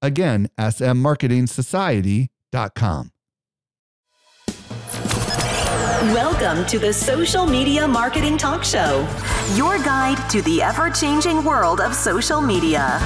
Again, smmarketingsociety.com. Welcome to the Social Media Marketing Talk Show, your guide to the ever changing world of social media.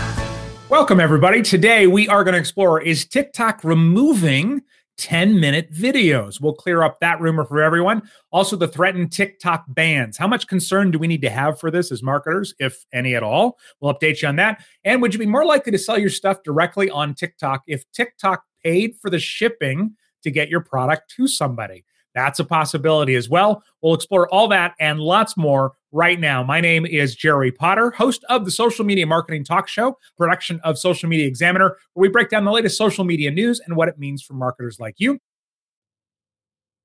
Welcome, everybody. Today we are going to explore is TikTok removing 10 minute videos. We'll clear up that rumor for everyone. Also, the threatened TikTok bans. How much concern do we need to have for this as marketers, if any at all? We'll update you on that. And would you be more likely to sell your stuff directly on TikTok if TikTok paid for the shipping to get your product to somebody? That's a possibility as well. We'll explore all that and lots more right now. My name is Jerry Potter, host of the Social Media Marketing Talk Show, production of Social Media Examiner, where we break down the latest social media news and what it means for marketers like you.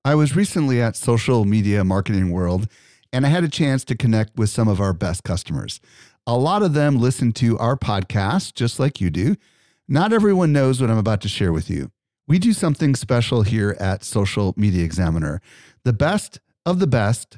I was recently at Social Media Marketing World and I had a chance to connect with some of our best customers. A lot of them listen to our podcast just like you do. Not everyone knows what I'm about to share with you. We do something special here at Social Media Examiner. The best of the best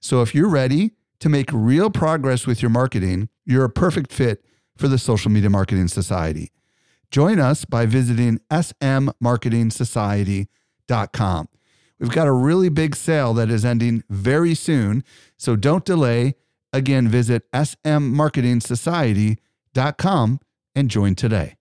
So if you're ready to make real progress with your marketing, you're a perfect fit for the Social Media Marketing Society. Join us by visiting smmarketingsociety.com. We've got a really big sale that is ending very soon, so don't delay. Again, visit smmarketingsociety.com and join today.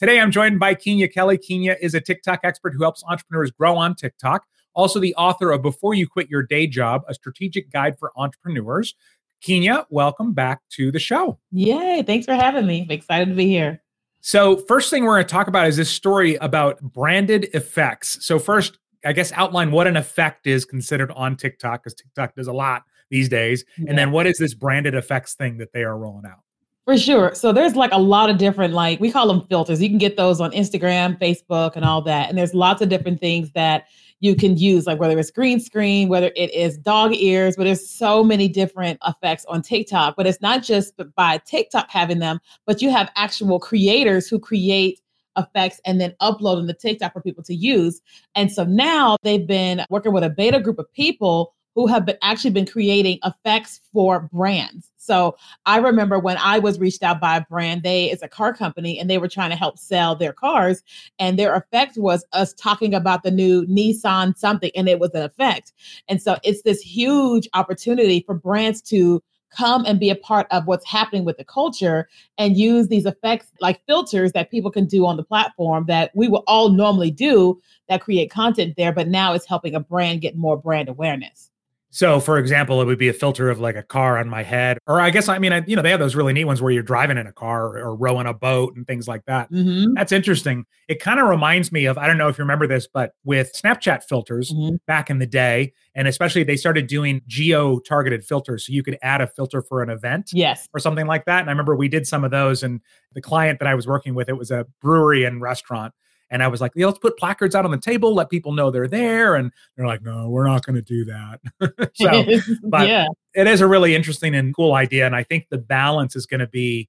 Today, I'm joined by Keenya Kelly. Keenya is a TikTok expert who helps entrepreneurs grow on TikTok. Also, the author of Before You Quit Your Day Job, a strategic guide for entrepreneurs. Keenya, welcome back to the show. Yay. Thanks for having me. I'm excited to be here. So, first thing we're going to talk about is this story about branded effects. So, first, I guess outline what an effect is considered on TikTok, because TikTok does a lot these days. Yeah. And then, what is this branded effects thing that they are rolling out? For sure. So there's like a lot of different, like we call them filters. You can get those on Instagram, Facebook, and all that. And there's lots of different things that you can use, like whether it's green screen, whether it is dog ears, but there's so many different effects on TikTok. But it's not just by TikTok having them, but you have actual creators who create effects and then upload them to TikTok for people to use. And so now they've been working with a beta group of people who have been actually been creating effects for brands. So I remember when I was reached out by a brand, they is a car company and they were trying to help sell their cars. And their effect was us talking about the new Nissan something, and it was an effect. And so it's this huge opportunity for brands to come and be a part of what's happening with the culture and use these effects like filters that people can do on the platform that we will all normally do that create content there but now it's helping a brand get more brand awareness so, for example, it would be a filter of like a car on my head, or I guess I mean, I, you know, they have those really neat ones where you're driving in a car or, or rowing a boat and things like that. Mm-hmm. That's interesting. It kind of reminds me of I don't know if you remember this, but with Snapchat filters mm-hmm. back in the day, and especially they started doing geo targeted filters, so you could add a filter for an event, yes, or something like that. And I remember we did some of those, and the client that I was working with, it was a brewery and restaurant and I was like, yeah, let's put placards out on the table, let people know they're there. And they're like, no, we're not going to do that. so, but yeah. it is a really interesting and cool idea. And I think the balance is going to be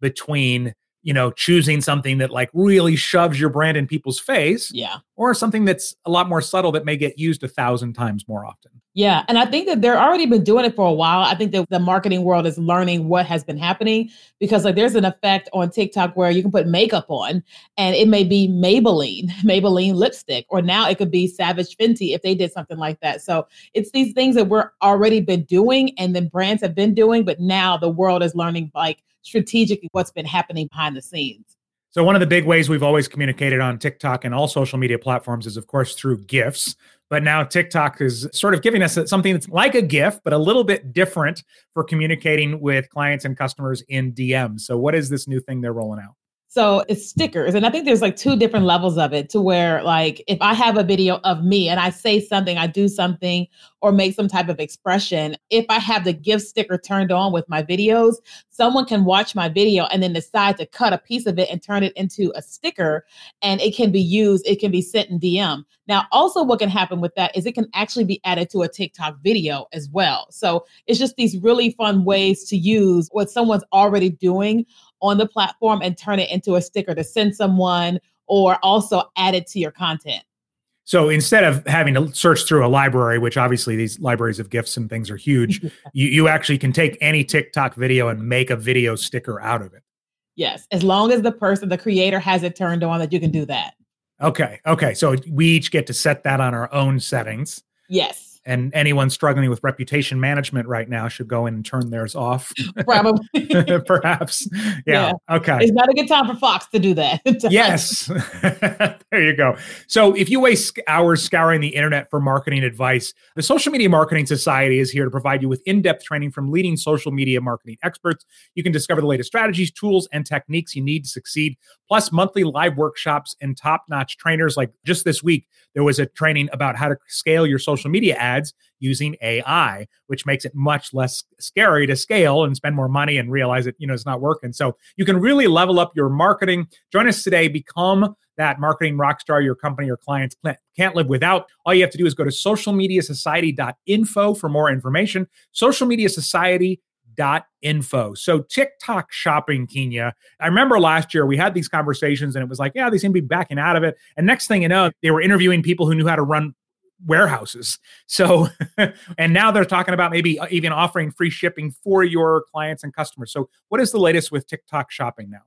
between you know, choosing something that like really shoves your brand in people's face. Yeah. Or something that's a lot more subtle that may get used a thousand times more often. Yeah. And I think that they're already been doing it for a while. I think that the marketing world is learning what has been happening because like there's an effect on TikTok where you can put makeup on and it may be Maybelline, Maybelline lipstick, or now it could be Savage Fenty if they did something like that. So it's these things that we're already been doing and then brands have been doing, but now the world is learning like strategically what's been happening behind the scenes. So, one of the big ways we've always communicated on TikTok and all social media platforms is, of course, through GIFs. But now TikTok is sort of giving us something that's like a GIF, but a little bit different for communicating with clients and customers in DM. So, what is this new thing they're rolling out? So it's stickers. And I think there's like two different levels of it to where, like, if I have a video of me and I say something, I do something, or make some type of expression, if I have the gift sticker turned on with my videos, someone can watch my video and then decide to cut a piece of it and turn it into a sticker and it can be used, it can be sent in DM. Now, also, what can happen with that is it can actually be added to a TikTok video as well. So it's just these really fun ways to use what someone's already doing on the platform and turn it into a sticker to send someone or also add it to your content. So instead of having to search through a library, which obviously these libraries of gifts and things are huge, you, you actually can take any TikTok video and make a video sticker out of it. Yes, as long as the person, the creator has it turned on that you can do that. Okay. Okay. So we each get to set that on our own settings. Yes and anyone struggling with reputation management right now should go in and turn theirs off. Probably. Perhaps. Yeah. yeah. Okay. It's not a good time for Fox to do that. yes. there you go. So if you waste hours scouring the internet for marketing advice, the Social Media Marketing Society is here to provide you with in-depth training from leading social media marketing experts. You can discover the latest strategies, tools, and techniques you need to succeed, plus monthly live workshops and top-notch trainers like just this week there was a training about how to scale your social media ads using AI, which makes it much less scary to scale and spend more money and realize that you know, it's not working. So you can really level up your marketing. Join us today. Become that marketing rock star your company or clients can't live without. All you have to do is go to socialmediasociety.info for more information. Social Media Society dot info. So TikTok shopping, Keenya. I remember last year we had these conversations and it was like, yeah, they seem to be backing out of it. And next thing you know, they were interviewing people who knew how to run warehouses. So, and now they're talking about maybe uh, even offering free shipping for your clients and customers. So, what is the latest with TikTok shopping now?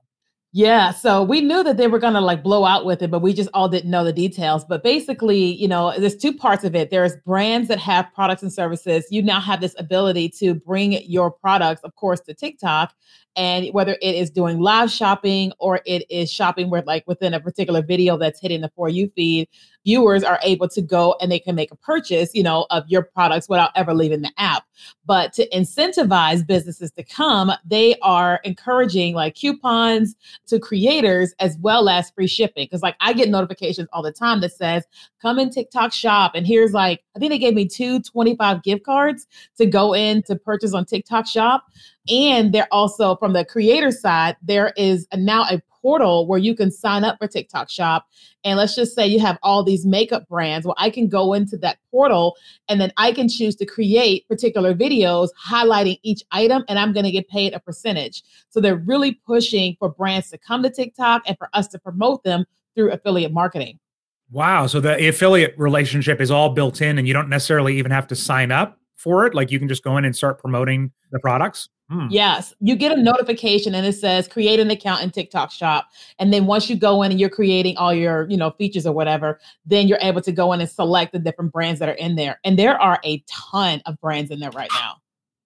Yeah, so we knew that they were going to like blow out with it, but we just all didn't know the details. But basically, you know, there's two parts of it. There's brands that have products and services. You now have this ability to bring your products, of course, to TikTok and whether it is doing live shopping or it is shopping where like within a particular video that's hitting the for you feed viewers are able to go and they can make a purchase you know of your products without ever leaving the app. But to incentivize businesses to come they are encouraging like coupons to creators as well as free shipping. Because like i get notifications all the time that says come in tiktok shop. And here's like i think they gave me two 25 gift cards to go in to purchase on tiktok shop and they're also from the creator side, there is now a portal where you can sign up for TikTok Shop. And let's just say you have all these makeup brands. Well, I can go into that portal and then I can choose to create particular videos highlighting each item, and I'm going to get paid a percentage. So they're really pushing for brands to come to TikTok and for us to promote them through affiliate marketing. Wow. So the affiliate relationship is all built in, and you don't necessarily even have to sign up for it. Like you can just go in and start promoting the products. Hmm. Yes, you get a notification and it says create an account in TikTok Shop, and then once you go in and you're creating all your you know features or whatever, then you're able to go in and select the different brands that are in there, and there are a ton of brands in there right now.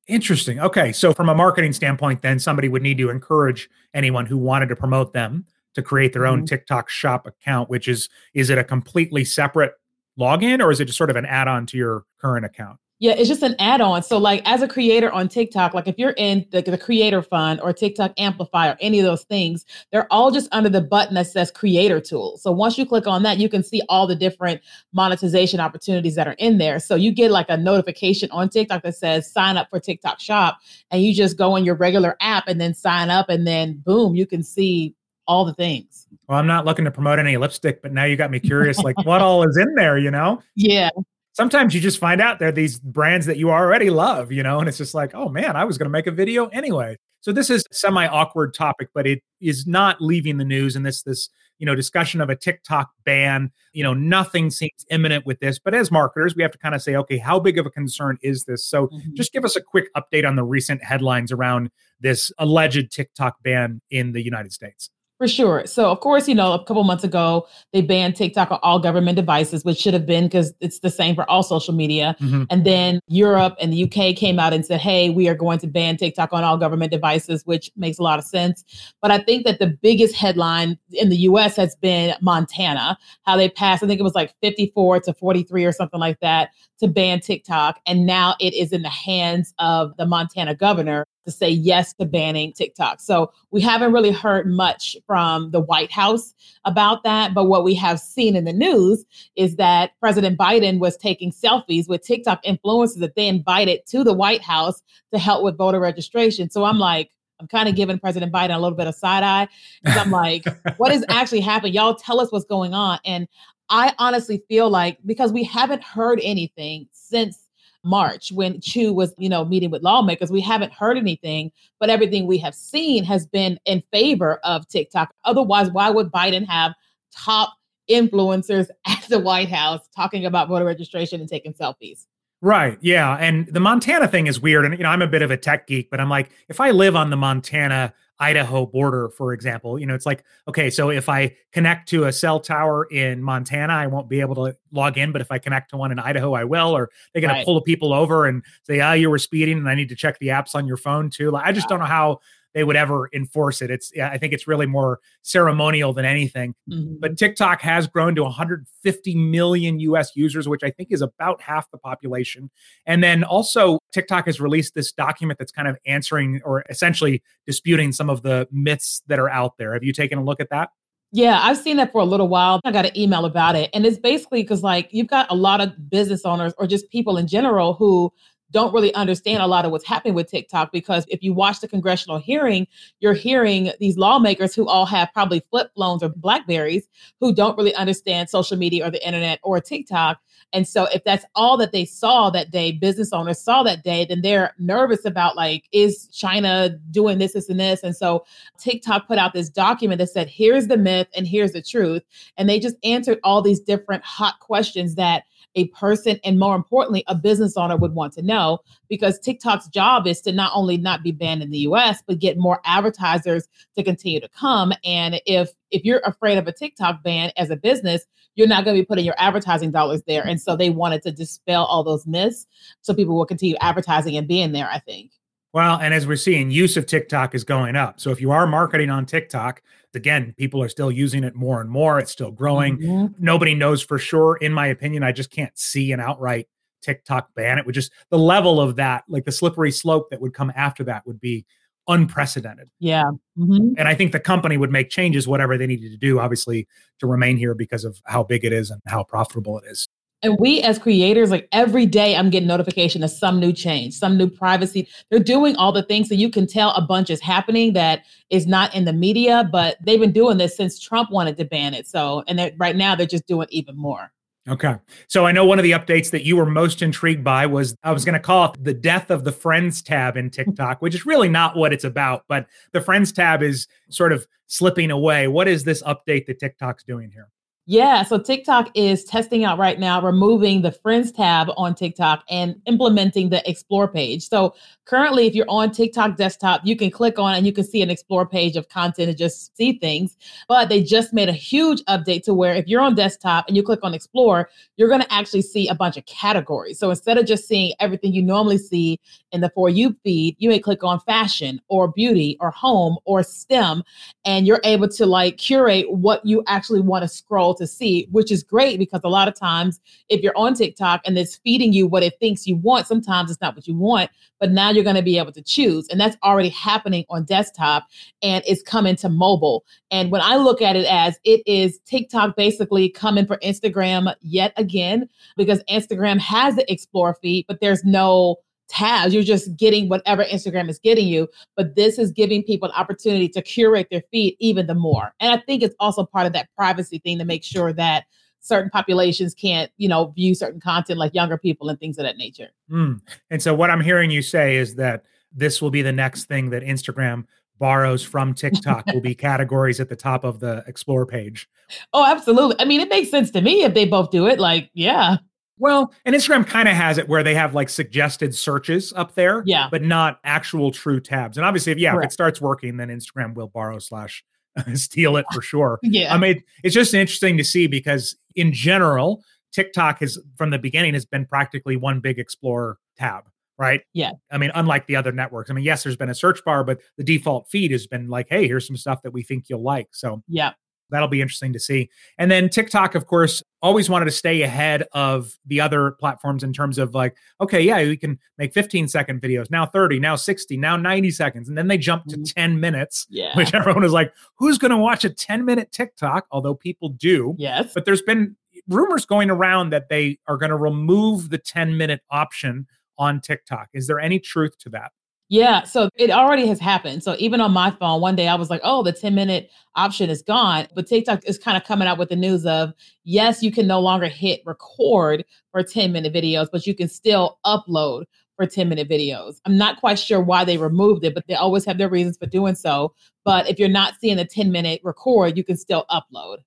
Interesting. Okay, so from a marketing standpoint, then somebody would need to encourage anyone who wanted to promote them to create their mm-hmm. own TikTok Shop account. Which is is it a completely separate login or is it just sort of an add-on to your current account? Yeah, it's just an add-on. So like as a creator on TikTok, like if you're in the, the creator fund or TikTok Amplify or any of those things, they're all just under the button that says creator tools. So once you click on that, you can see all the different monetization opportunities that are in there. So you get like a notification on TikTok that says sign up for TikTok shop and you just go in your regular app and then sign up and then boom, you can see all the things. Well, I'm not looking to promote any lipstick, but now you got me curious like what all is in there, you know? Yeah sometimes you just find out they're these brands that you already love, you know, and it's just like, oh man, I was going to make a video anyway. So this is a semi awkward topic, but it is not leaving the news. And this this you know discussion of a TikTok ban, you know, nothing seems imminent with this. But as marketers, we have to kind of say, okay, how big of a concern is this? So mm-hmm. just give us a quick update on the recent headlines around this alleged TikTok ban in the United States. For sure. So, of course, you know, a couple months ago, they banned TikTok on all government devices, which should have been because it's the same for all social media. Mm-hmm. And then Europe and the UK came out and said, hey, we are going to ban TikTok on all government devices, which makes a lot of sense. But I think that the biggest headline in the US has been Montana, how they passed, I think it was like 54 to 43 or something like that to ban TikTok. And now it is in the hands of the Montana governor to say yes to banning TikTok. So we haven't really heard much from the White House about that. But what we have seen in the news is that President Biden was taking selfies with TikTok influencers that they invited to the White House to help with voter registration. So I'm like, I'm kind of giving President Biden a little bit of side eye I'm like, what is actually happening? Y'all tell us what's going on. And I honestly feel like because we haven't heard anything since March when Chew was, you know, meeting with lawmakers. We haven't heard anything, but everything we have seen has been in favor of TikTok. Otherwise, why would Biden have top influencers at the White House talking about voter registration and taking selfies? Right. Yeah. And the Montana thing is weird. And, you know, I'm a bit of a tech geek, but I'm like, if I live on the Montana Idaho border, for example. You know, it's like, okay, so if I connect to a cell tower in Montana, I won't be able to log in, but if I connect to one in Idaho, I will. Or they're going right. to pull the people over and say, ah, oh, you were speeding and I need to check the apps on your phone too. Like, I just don't know how they would ever enforce it. It's I think it's really more ceremonial than anything. Mm-hmm. But TikTok has grown to 150 million US users, which I think is about half the population. And then also TikTok has released this document that's kind of answering or essentially disputing some of the myths that are out there. Have you taken a look at that? Yeah, I've seen that for a little while. I got an email about it. And it's basically because, like, you've got a lot of business owners or just people in general who don't really understand a lot of what's happening with TikTok because if you watch the congressional hearing, you're hearing these lawmakers who all have probably flip phones or Blackberries who don't really understand social media or the internet or TikTok. And so if that's all that they saw that day, business owners saw that day, then they're nervous about like, is China doing this, this, and this? And so TikTok put out this document that said, here's the myth and here's the truth. And they just answered all these different hot questions that a person and more importantly a business owner would want to know because TikTok's job is to not only not be banned in the US but get more advertisers to continue to come. And if if you're afraid of a TikTok ban as a business you're not going to be putting your advertising dollars there. And so they wanted to dispel all those myths so people will continue advertising and being there I think well, and as we're seeing, use of TikTok is going up. So if you are marketing on TikTok, again, people are still using it more and more. It's still growing. Mm-hmm. Nobody knows for sure. In my opinion, I just can't see an outright TikTok ban. It would just the level of that, like the slippery slope that would come after that, would be unprecedented. Yeah. Mm-hmm. And I think the company would make changes, whatever they needed to do, obviously, to remain here because of how big it is and how profitable it is. And we as creators, like every day, I'm getting notification of some new change, some new privacy. They're doing all the things so you can tell a bunch is happening that is not in the media, but they've been doing this since Trump wanted to ban it. So, and right now they're just doing even more. Okay. So I know one of the updates that you were most intrigued by was I was going to call it the death of the Friends tab in TikTok, which is really not what it's about, but the Friends tab is sort of slipping away. What is this update that TikTok's doing here? Yeah, so TikTok is testing out right now, removing the Friends tab on TikTok and implementing the Explore page. So currently, if you're on TikTok desktop, you can click on and you can see an Explore page of content and just see things. But they just made a huge update to where if you're on desktop and you click on Explore, you're going to actually see a bunch of categories. So instead of just seeing everything you normally see in the For You feed, you may click on fashion or beauty or home or STEM, and you're able to like curate what you actually want to scroll to see, which is great because a lot of times if you're on TikTok and it's feeding you what it thinks you want, sometimes it's not what you want, but now you're going to be able to choose. And that's already happening on desktop and it's coming to mobile. And when I look at it as it is TikTok basically coming for Instagram yet again, because Instagram has the explore feed, but there's no tabs. You're just getting whatever Instagram is getting you. But this is giving people an opportunity to curate their feed even the more. And I think it's also part of that privacy thing to make sure that certain populations can't, you know, view certain content like younger people and things of that nature. Mm. And so what I'm hearing you say is that this will be the next thing that Instagram borrows from TikTok will be categories at the top of the explore page. Oh, absolutely. I mean, it makes sense to me if they both do it. Like, yeah. Well, and Instagram kind of has it where they have like suggested searches up there, yeah, but not actual true tabs. And obviously, if yeah, Correct. if it starts working, then Instagram will borrow slash steal it for sure. Yeah. Um, I mean, it's just interesting to see because in general, TikTok has from the beginning has been practically one big Explorer tab, right? Yeah. I mean, unlike the other networks. I mean, yes, there's been a search bar, but the default feed has been like, hey, here's some stuff that we think you'll like. So yeah. That'll be interesting to see. And then TikTok, of course, always wanted to stay ahead of the other platforms in terms of like, okay, yeah, we can make 15 second videos, now 30, now 60, now 90 seconds. And then they jumped to Mhm. 10 minutes, Yeah. which everyone was like, who's going to watch a 10 minute TikTok? Although people do. yes. But there's been rumors going around that they are going to remove the 10 minute option on TikTok. Is there any truth to that? Yeah, so it already has happened. So even on my phone, one day I was like, "Oh, the 10 minute option is gone." But TikTok is kind of coming out with the news of, yes, you can no longer hit record for 10 minute videos, but you can still upload for 10 minute videos. I'm not quite sure why they removed it, but they always have their reasons for doing so. But if you're not seeing the 10 minute record, you can still upload.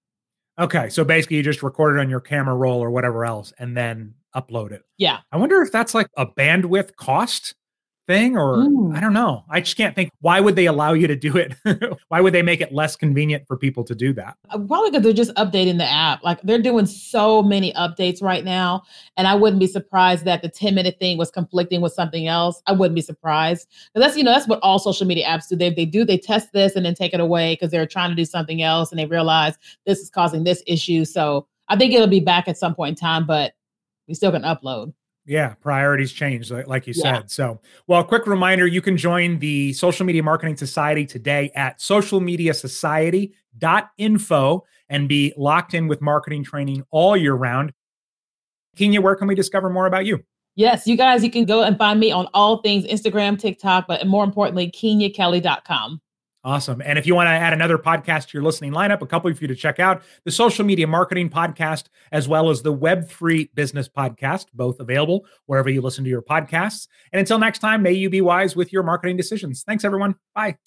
Okay. So basically, you just record it on your camera roll or whatever else and then upload it. Yeah. I wonder if that's like a bandwidth cost thing or Mm. I don't know. I just can't think why would they allow you to do it? why would they make it less convenient for people to do that? Uh, Probably because they're just updating the app. Like they're doing so many updates right now. And I wouldn't be surprised that the 10 minute thing was conflicting with something else. I wouldn't be surprised. But that's, you know, that's what all social media apps do. They, they do, they test this and then take it away because they're trying to do something else and they realize this is causing this issue. So I think it'll be back at some point in time, but we still can upload. Yeah, priorities change, like, like you Yeah. said. So, well, a quick reminder you can join the Social Media Marketing Society today at socialmediasociety.info and be locked in with marketing training all year round. Keenya, where can we discover more about you? Yes, you guys, you can go and find me on all things Instagram, TikTok, but more importantly, KeenyaKelly.com. Awesome. And if you want to add another podcast to your listening lineup, a couple for you to check out the social media marketing podcast, as well as the Web3 business podcast, both available wherever you listen to your podcasts. And until next time, may you be wise with your marketing decisions. Thanks, everyone. Bye.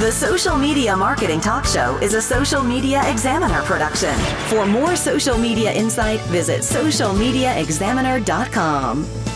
The Social Media Marketing Talk Show is a Social Media Examiner production. For more social media insight, visit socialmediaexaminer.com.